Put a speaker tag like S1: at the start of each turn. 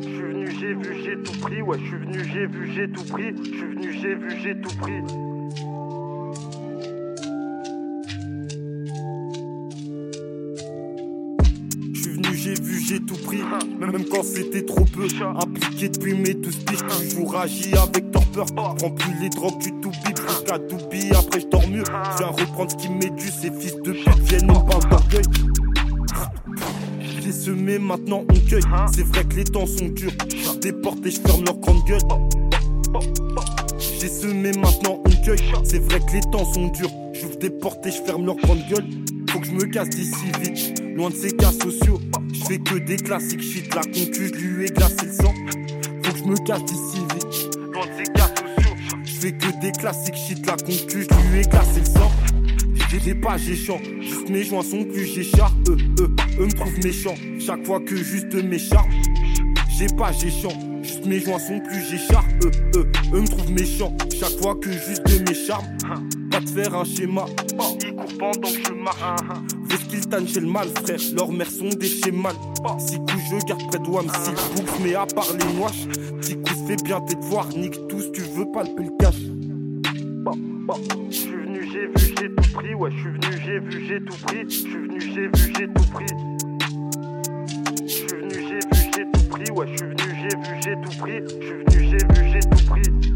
S1: Je suis venu, j'ai vu, j'ai tout pris. Ouais, je suis venu, j'ai vu, j'ai tout pris. Je suis venu, j'ai vu, j'ai tout pris. J'ai vu, j'ai tout pris. Même quand c'était trop peu. Impliqué depuis mes douze piges. Toujours agi avec torpeur. Prends plus les drogues, tu t'oublies. Jusqu'à t'oublier, après je dors mieux. Viens reprendre ce qui m'est dû. Ces fils de pute viennent me parler d'orgueil. J'ai semé, maintenant on cueille. C'est vrai que les temps sont durs. Je déporte et je ferme leur grande gueule. J'ai semé, maintenant on cueille. C'est vrai que les temps sont durs. J'ouvre des portes et je ferme leur grande gueule. Faut que je me casse d'ici vite. Loin de ces cas sociaux. Je fais que des classiques shit. La concu, lui ai glacé le sang. Faut que je me casse d'ici vite. Loin de ces cas sociaux. Je fais que des classiques shit. La concu, lui ai glacé le sang. J'ai pas géchant, juste mes joints sont plus j'écharpe. Eux, eux, eux me trouvent méchant. Chaque fois que juste m'écharpe. J'ai pas géchant, juste mes joints sont plus j'écharpe. Eux, eux, eux me trouvent méchant. Chaque fois que juste m'écharpe. Pas de faire un schéma. Ils courent pendant que je marche. Qu'ils tannent le mal, frère. Leurs mères sont des schémas. Si coup je garde près de me si boucle, mais à part les. Si coup fais bien tes devoirs, nique tous, tu veux pas le cash. Je suis venu, j'ai vu, j'ai tout pris. Ouais, je suis venu, j'ai vu, j'ai tout pris. Je suis venu, j'ai vu, j'ai tout pris. Je suis venu, j'ai vu, j'ai tout pris. Ouais, je suis venu, j'ai vu, j'ai tout pris. Je suis venu, j'ai vu, j'ai tout pris.